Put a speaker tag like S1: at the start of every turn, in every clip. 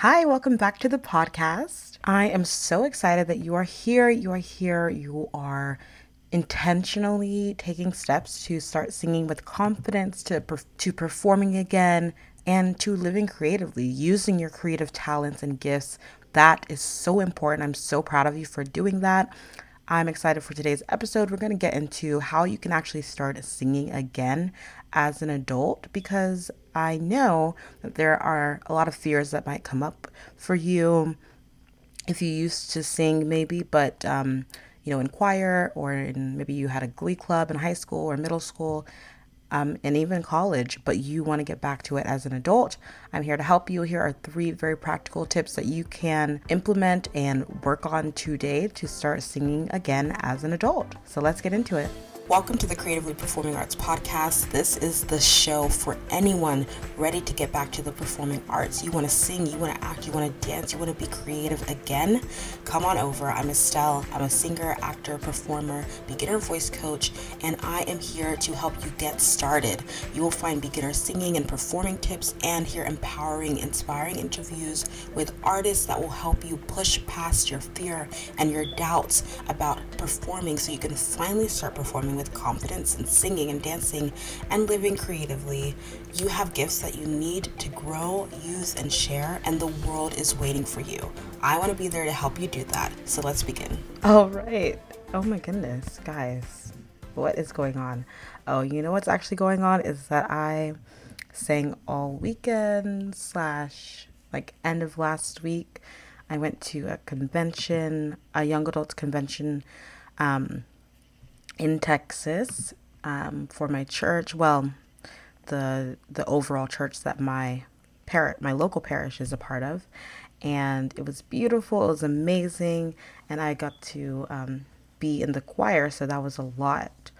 S1: Hi, welcome back to the podcast. I am so excited that you are here. You are here. You are intentionally taking steps to start singing with confidence, to to performing again, and to living creatively, using your creative talents and gifts. That is so important. I'm so proud of you for doing that. I'm excited for today's episode. We're going to get into how you can actually start singing again as an adult because I know that there are a lot of fears that might come up for you if you used to sing, maybe, but um, you know, in choir or in maybe you had a glee club in high school or middle school um, and even college, but you want to get back to it as an adult, I'm here to help you. Here are three very practical tips that you can implement and work on today to start singing again as an adult. So let's get into it. Welcome to the Creatively Performing Arts Podcast. This is the show for anyone ready to get back to the performing arts. You want to sing, you want to act, you want to dance, you want to be creative again. Come on over. I'm Estelle. I'm a singer, actor, performer, beginner voice coach, and I am here to help you get started. You will find beginner singing and performing tips and hear empowering, inspiring interviews with artists that will help you push past your fear and your doubts about performing so you can finally start performing with confidence and singing and dancing and living creatively. You have gifts that you need to grow, use, and share, and the world is waiting for you. I want to be there to help you do that. So let's begin. All right. Oh my goodness, guys. What is going on? Oh, you know what's actually going on is that I sang all weekend slash like end of last week. I went to a convention, a young adults convention um, in Texas um, for my church. Well, the the overall church that my parent, my local parish, is a part of, and it was beautiful. It was amazing, and I got to um, be in the choir, so that was a lot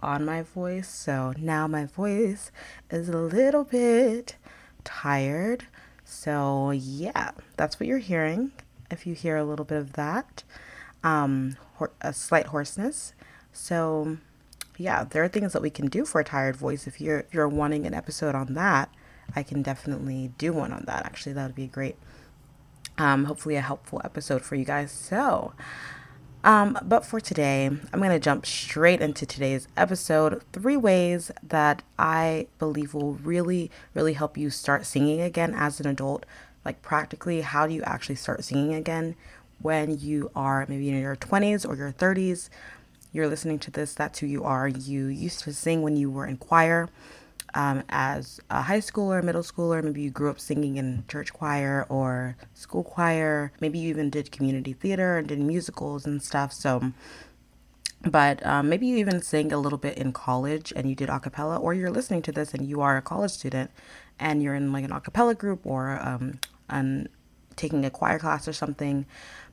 S1: on my voice. So now my voice is a little bit tired. So yeah, that's what you're hearing. If you hear a little bit of that, um, a slight hoarseness, so, yeah, there are things that we can do for a tired voice. If you're you're wanting an episode on that, I can definitely do one on that. Actually, that would be great. Um, hopefully, a helpful episode for you guys. So, um, but for today, I'm going to jump straight into today's episode. Three ways that I believe will really, really help you start singing again as an adult. Like, practically, how do you actually start singing again when you are maybe in your 20s or your 30s? You're listening to this, that's who you are. You used to sing when you were in choir um, as a high schooler, middle schooler. Maybe you grew up singing in church choir or school choir. Maybe you even did community theater and did musicals and stuff. So, but um, maybe you even sang a little bit in college and you did a cappella, or you're listening to this and you are a college student and you're in like an a cappella group or um, an, taking a choir class or something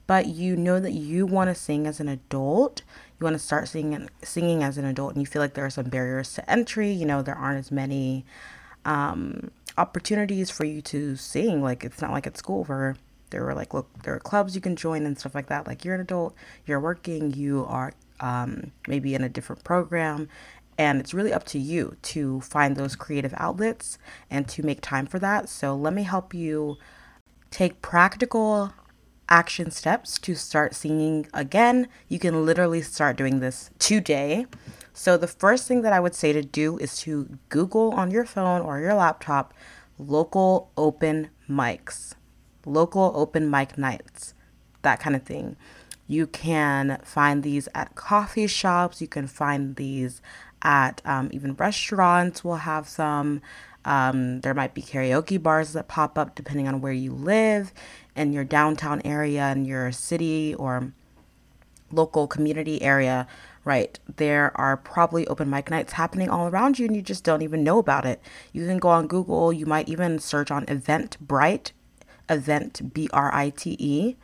S1: but you know that you want to sing as an adult you want to start singing singing as an adult and you feel like there are some barriers to entry you know there aren't as many um, opportunities for you to sing like it's not like at school where there were like look there are clubs you can join and stuff like that like you're an adult you're working you are um, maybe in a different program and it's really up to you to find those creative outlets and to make time for that. So let me help you take practical action steps to start singing again. You can literally start doing this today. So, the first thing that I would say to do is to Google on your phone or your laptop local open mics, local open mic nights, that kind of thing. You can find these at coffee shops, you can find these at um, even restaurants, will have some. Um, there might be karaoke bars that pop up depending on where you live in your downtown area in your city or local community area, right? There are probably open mic nights happening all around you and you just don't even know about it. You can go on Google, you might even search on Eventbrite, Event B R I T E.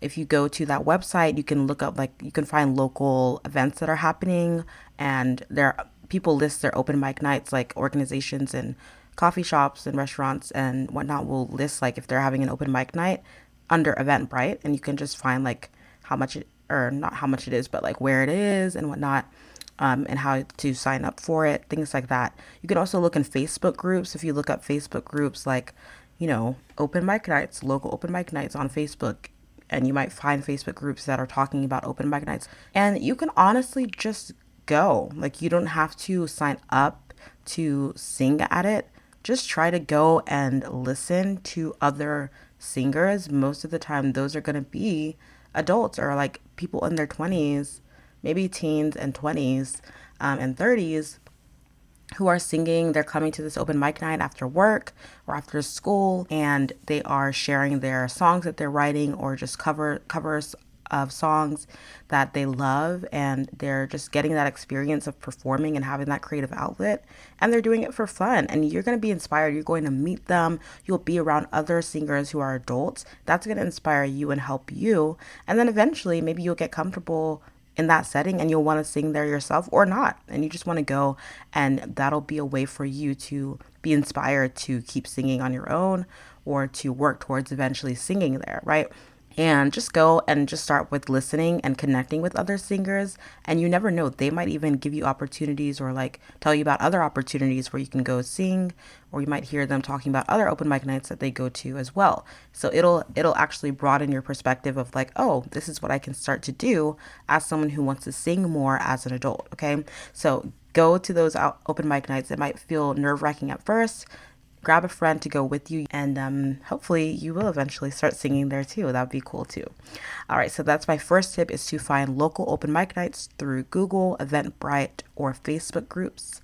S1: If you go to that website, you can look up like you can find local events that are happening and there people list their open mic nights like organizations and coffee shops and restaurants and whatnot will list like if they're having an open mic night under Eventbrite, and you can just find like how much it or not how much it is, but like where it is and whatnot. Um, and how to sign up for it, things like that. You can also look in Facebook groups. If you look up Facebook groups like you know, open mic nights, local open mic nights on Facebook. And you might find Facebook groups that are talking about open mic nights. And you can honestly just go. Like, you don't have to sign up to sing at it. Just try to go and listen to other singers. Most of the time, those are going to be adults or like people in their 20s, maybe teens and 20s um, and 30s who are singing. They're coming to this open mic night after work or after school, and they are sharing their songs that they're writing or just cover covers of songs that they love and they're just getting that experience of performing and having that creative outlet and they're doing it for fun. And you're going to be inspired. You're going to meet them. You'll be around other singers who are adults. That's going to inspire you and help you. And then eventually maybe you'll get comfortable in that setting and you'll want to sing there yourself or not. And you just want to go, and that'll be a way for you to be inspired to keep singing on your own or to work towards eventually singing there, right? And just go and just start with listening and connecting with other singers. And you never know they might even give you opportunities or like tell you about other opportunities where you can go sing or you might hear them talking about other open mic nights that they go to as well. So it'll it'll actually broaden your perspective of like oh this is what i can start to do as someone who wants to sing more as an adult okay? So go to those open mic nights. It might feel nerve-wracking at first grab a friend to go with you, and um, hopefully you will eventually start singing there too. That would be cool too. All right, so that's my first tip is to find local open mic nights through Google, Eventbrite, or Facebook groups.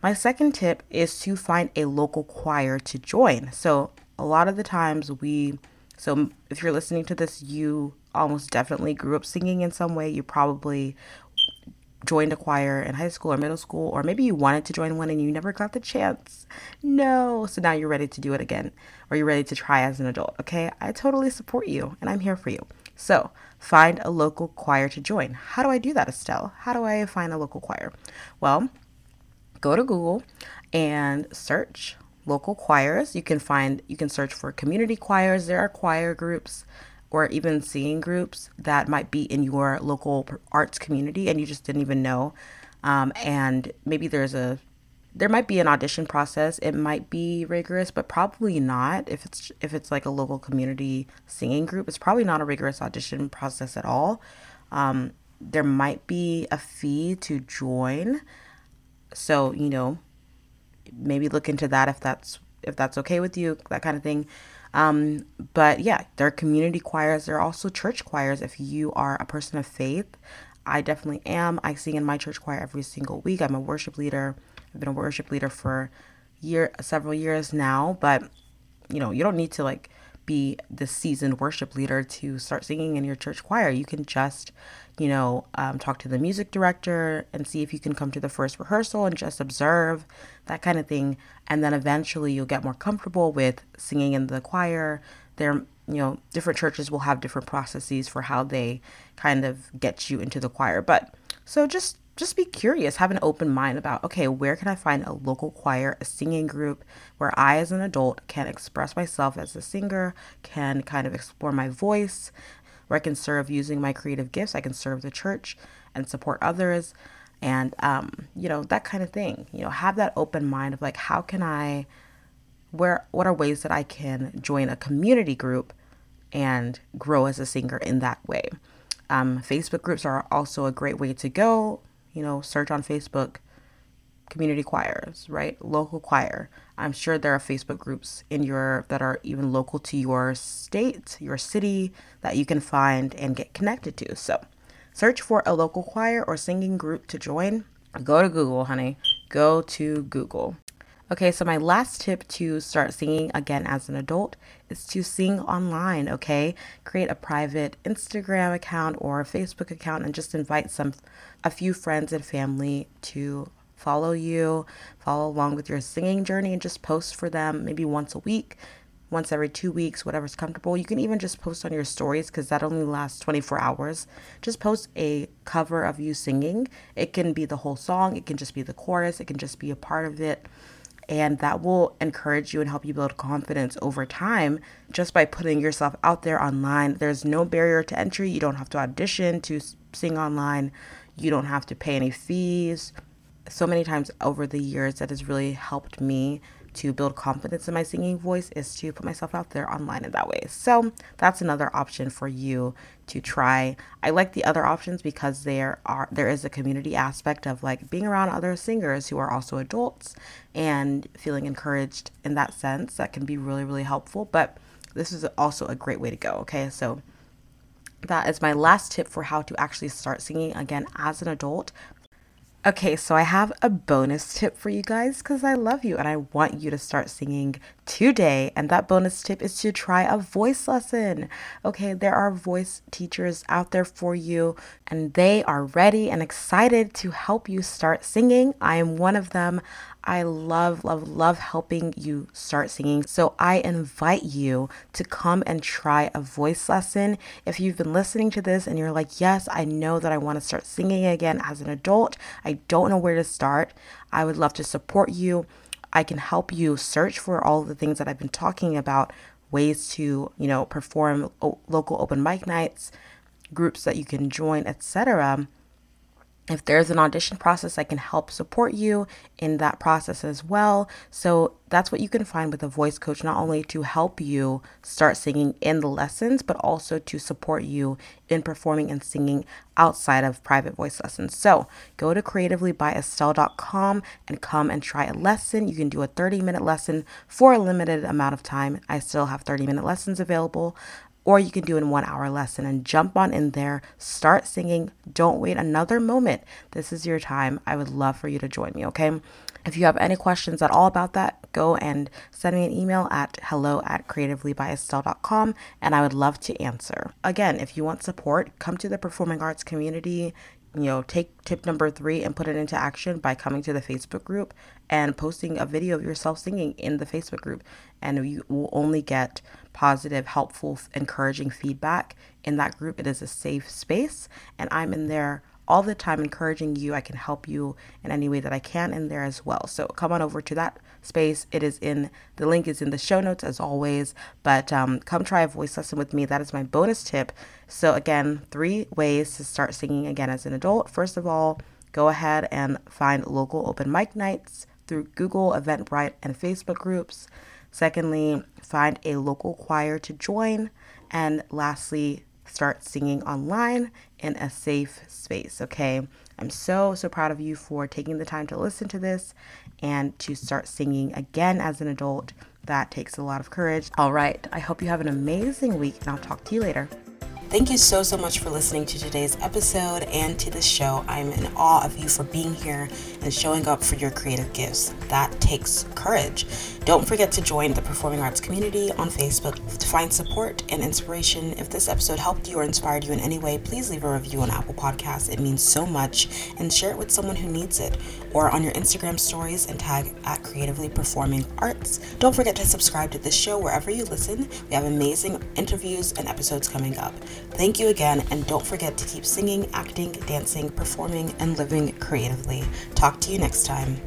S1: My second tip is to find a local choir to join. So a lot of the times we, so if you're listening to this, you almost definitely grew up singing in some way. You probably joined a choir in high school or middle school, or maybe you wanted to join one and you never got the chance. No. So now you're ready to do it again, or you're ready to try as an adult. Okay. I totally support you and I'm here for you. So find a local choir to join. How do I do that, Estelle? How do I find a local choir? Well, go to Google and search local choirs. You can find, you can search for community choirs. There are choir groups or even singing groups that might be in your local arts community and you just didn't even know. Um, and maybe there's a there might be an audition process. It might be rigorous, but probably not. If it's if it's like a local community singing group, it's probably not a rigorous audition process at all. Um, there might be a fee to join, so you know, maybe look into that if that's if that's okay with you, that kind of thing. Um, but yeah, there are community choirs. There are also church choirs if you are a person of faith. I definitely am. I sing in my church choir every single week. I'm a worship leader. I've been a worship leader for year several years now, but you know, you don't need to like be the seasoned worship leader to start singing in your church choir. You can just, you know, um, talk to the music director and see if you can come to the first rehearsal and just observe that kind of thing. And then eventually you'll get more comfortable with singing in the choir. There, you know, different churches will have different processes for how they kind of get you into the choir. But so just just be curious, have an open mind about okay, where can I find a local choir, a singing group where I, as an adult, can express myself as a singer, can kind of explore my voice, where I can serve using my creative gifts. I can serve the church and support others, and um, you know that kind of thing. You know, have that open mind of like, how can I, where, what are ways that I can join a community group and grow as a singer in that way. Um, Facebook groups are also a great way to go you know, search on Facebook community choirs, right? Local choir. I'm sure there are Facebook groups in your that are even local to your state, your city that you can find and get connected to. So, search for a local choir or singing group to join. Go to Google, honey. Go to Google. Okay, so my last tip to start singing again as an adult is to sing online, okay? Create a private Instagram account or a Facebook account and just invite some a few friends and family to follow you, follow along with your singing journey and just post for them maybe once a week, once every 2 weeks, whatever's comfortable. You can even just post on your stories cuz that only lasts 24 hours. Just post a cover of you singing. It can be the whole song, it can just be the chorus, it can just be a part of it and that will encourage you and help you build confidence over time just by putting yourself out there online. There's no barrier to entry. You don't have to audition to sing online, you don't have to pay any fees. So many times over the years, that has really helped me to build confidence in my singing voice is to put myself out there online in that way. So that's another option for you to try. I like the other options because there are there is a community aspect of like being around other singers who are also adults and feeling encouraged in that sense that can be really really helpful, but this is also a great way to go, okay? So that is my last tip for how to actually start singing again as an adult. Okay, so I have a bonus tip for you guys because I love you and I want you to start singing today. And that bonus tip is to try a voice lesson. Okay, there are voice teachers out there for you and they are ready and excited to help you start singing. I am one of them. I love, love, love helping you start singing. So I invite you to come and try a voice lesson. If you've been listening to this and you're like, yes, I know that I want to start singing again as an adult, I don't know where to start, I would love to support you. I can help you search for all the things that I've been talking about, ways to, you know, perform o- local open mic nights, groups that you can join, etc if there's an audition process, I can help support you in that process as well. So that's what you can find with a voice coach, not only to help you start singing in the lessons, but also to support you in performing and singing outside of private voice lessons. So go to creativelybyestelle.com and come and try a lesson. You can do a 30 minute lesson for a limited amount of time. I still have 30 minute lessons available or you can do in one hour lesson and jump on in there, start singing. Don't wait another moment. This is your time. I would love for you to join me, okay? If you have any questions at all about that, go and send me an email at hello at creativelybyestelle.com and I would love to answer. Again, if you want support, come to the performing arts community you know, take tip number three and put it into action by coming to the Facebook group and posting a video of yourself singing in the Facebook group. And you will only get positive, helpful, encouraging feedback in that group. It is a safe space, and I'm in there all the time encouraging you. I can help you in any way that I can in there as well. So come on over to that space. It is in the link is in the show notes as always. But um, come try a voice lesson with me. That is my bonus tip. So again, three ways to start singing again as an adult. First of all, go ahead and find local open mic nights through Google, Eventbrite, and Facebook groups. Secondly, find a local choir to join. And lastly, start singing online in a safe space, okay? I'm so, so proud of you for taking the time to listen to this and to start singing again as an adult. That takes a lot of courage. All right, I hope you have an amazing week, and I'll talk to you later. Thank you so, so much for listening to today's episode and to this show. I'm in awe of you for being here and showing up for your creative gifts. That takes courage. Don't forget to join the performing arts community on Facebook to find support and inspiration. If this episode helped you or inspired you in any way, please leave a review on Apple Podcasts. It means so much and share it with someone who needs it or on your Instagram stories and tag at Creatively Performing Arts. Don't forget to subscribe to this show wherever you listen. We have amazing interviews and episodes coming up. Thank you again, and don't forget to keep singing, acting, dancing, performing, and living creatively. Talk to you next time.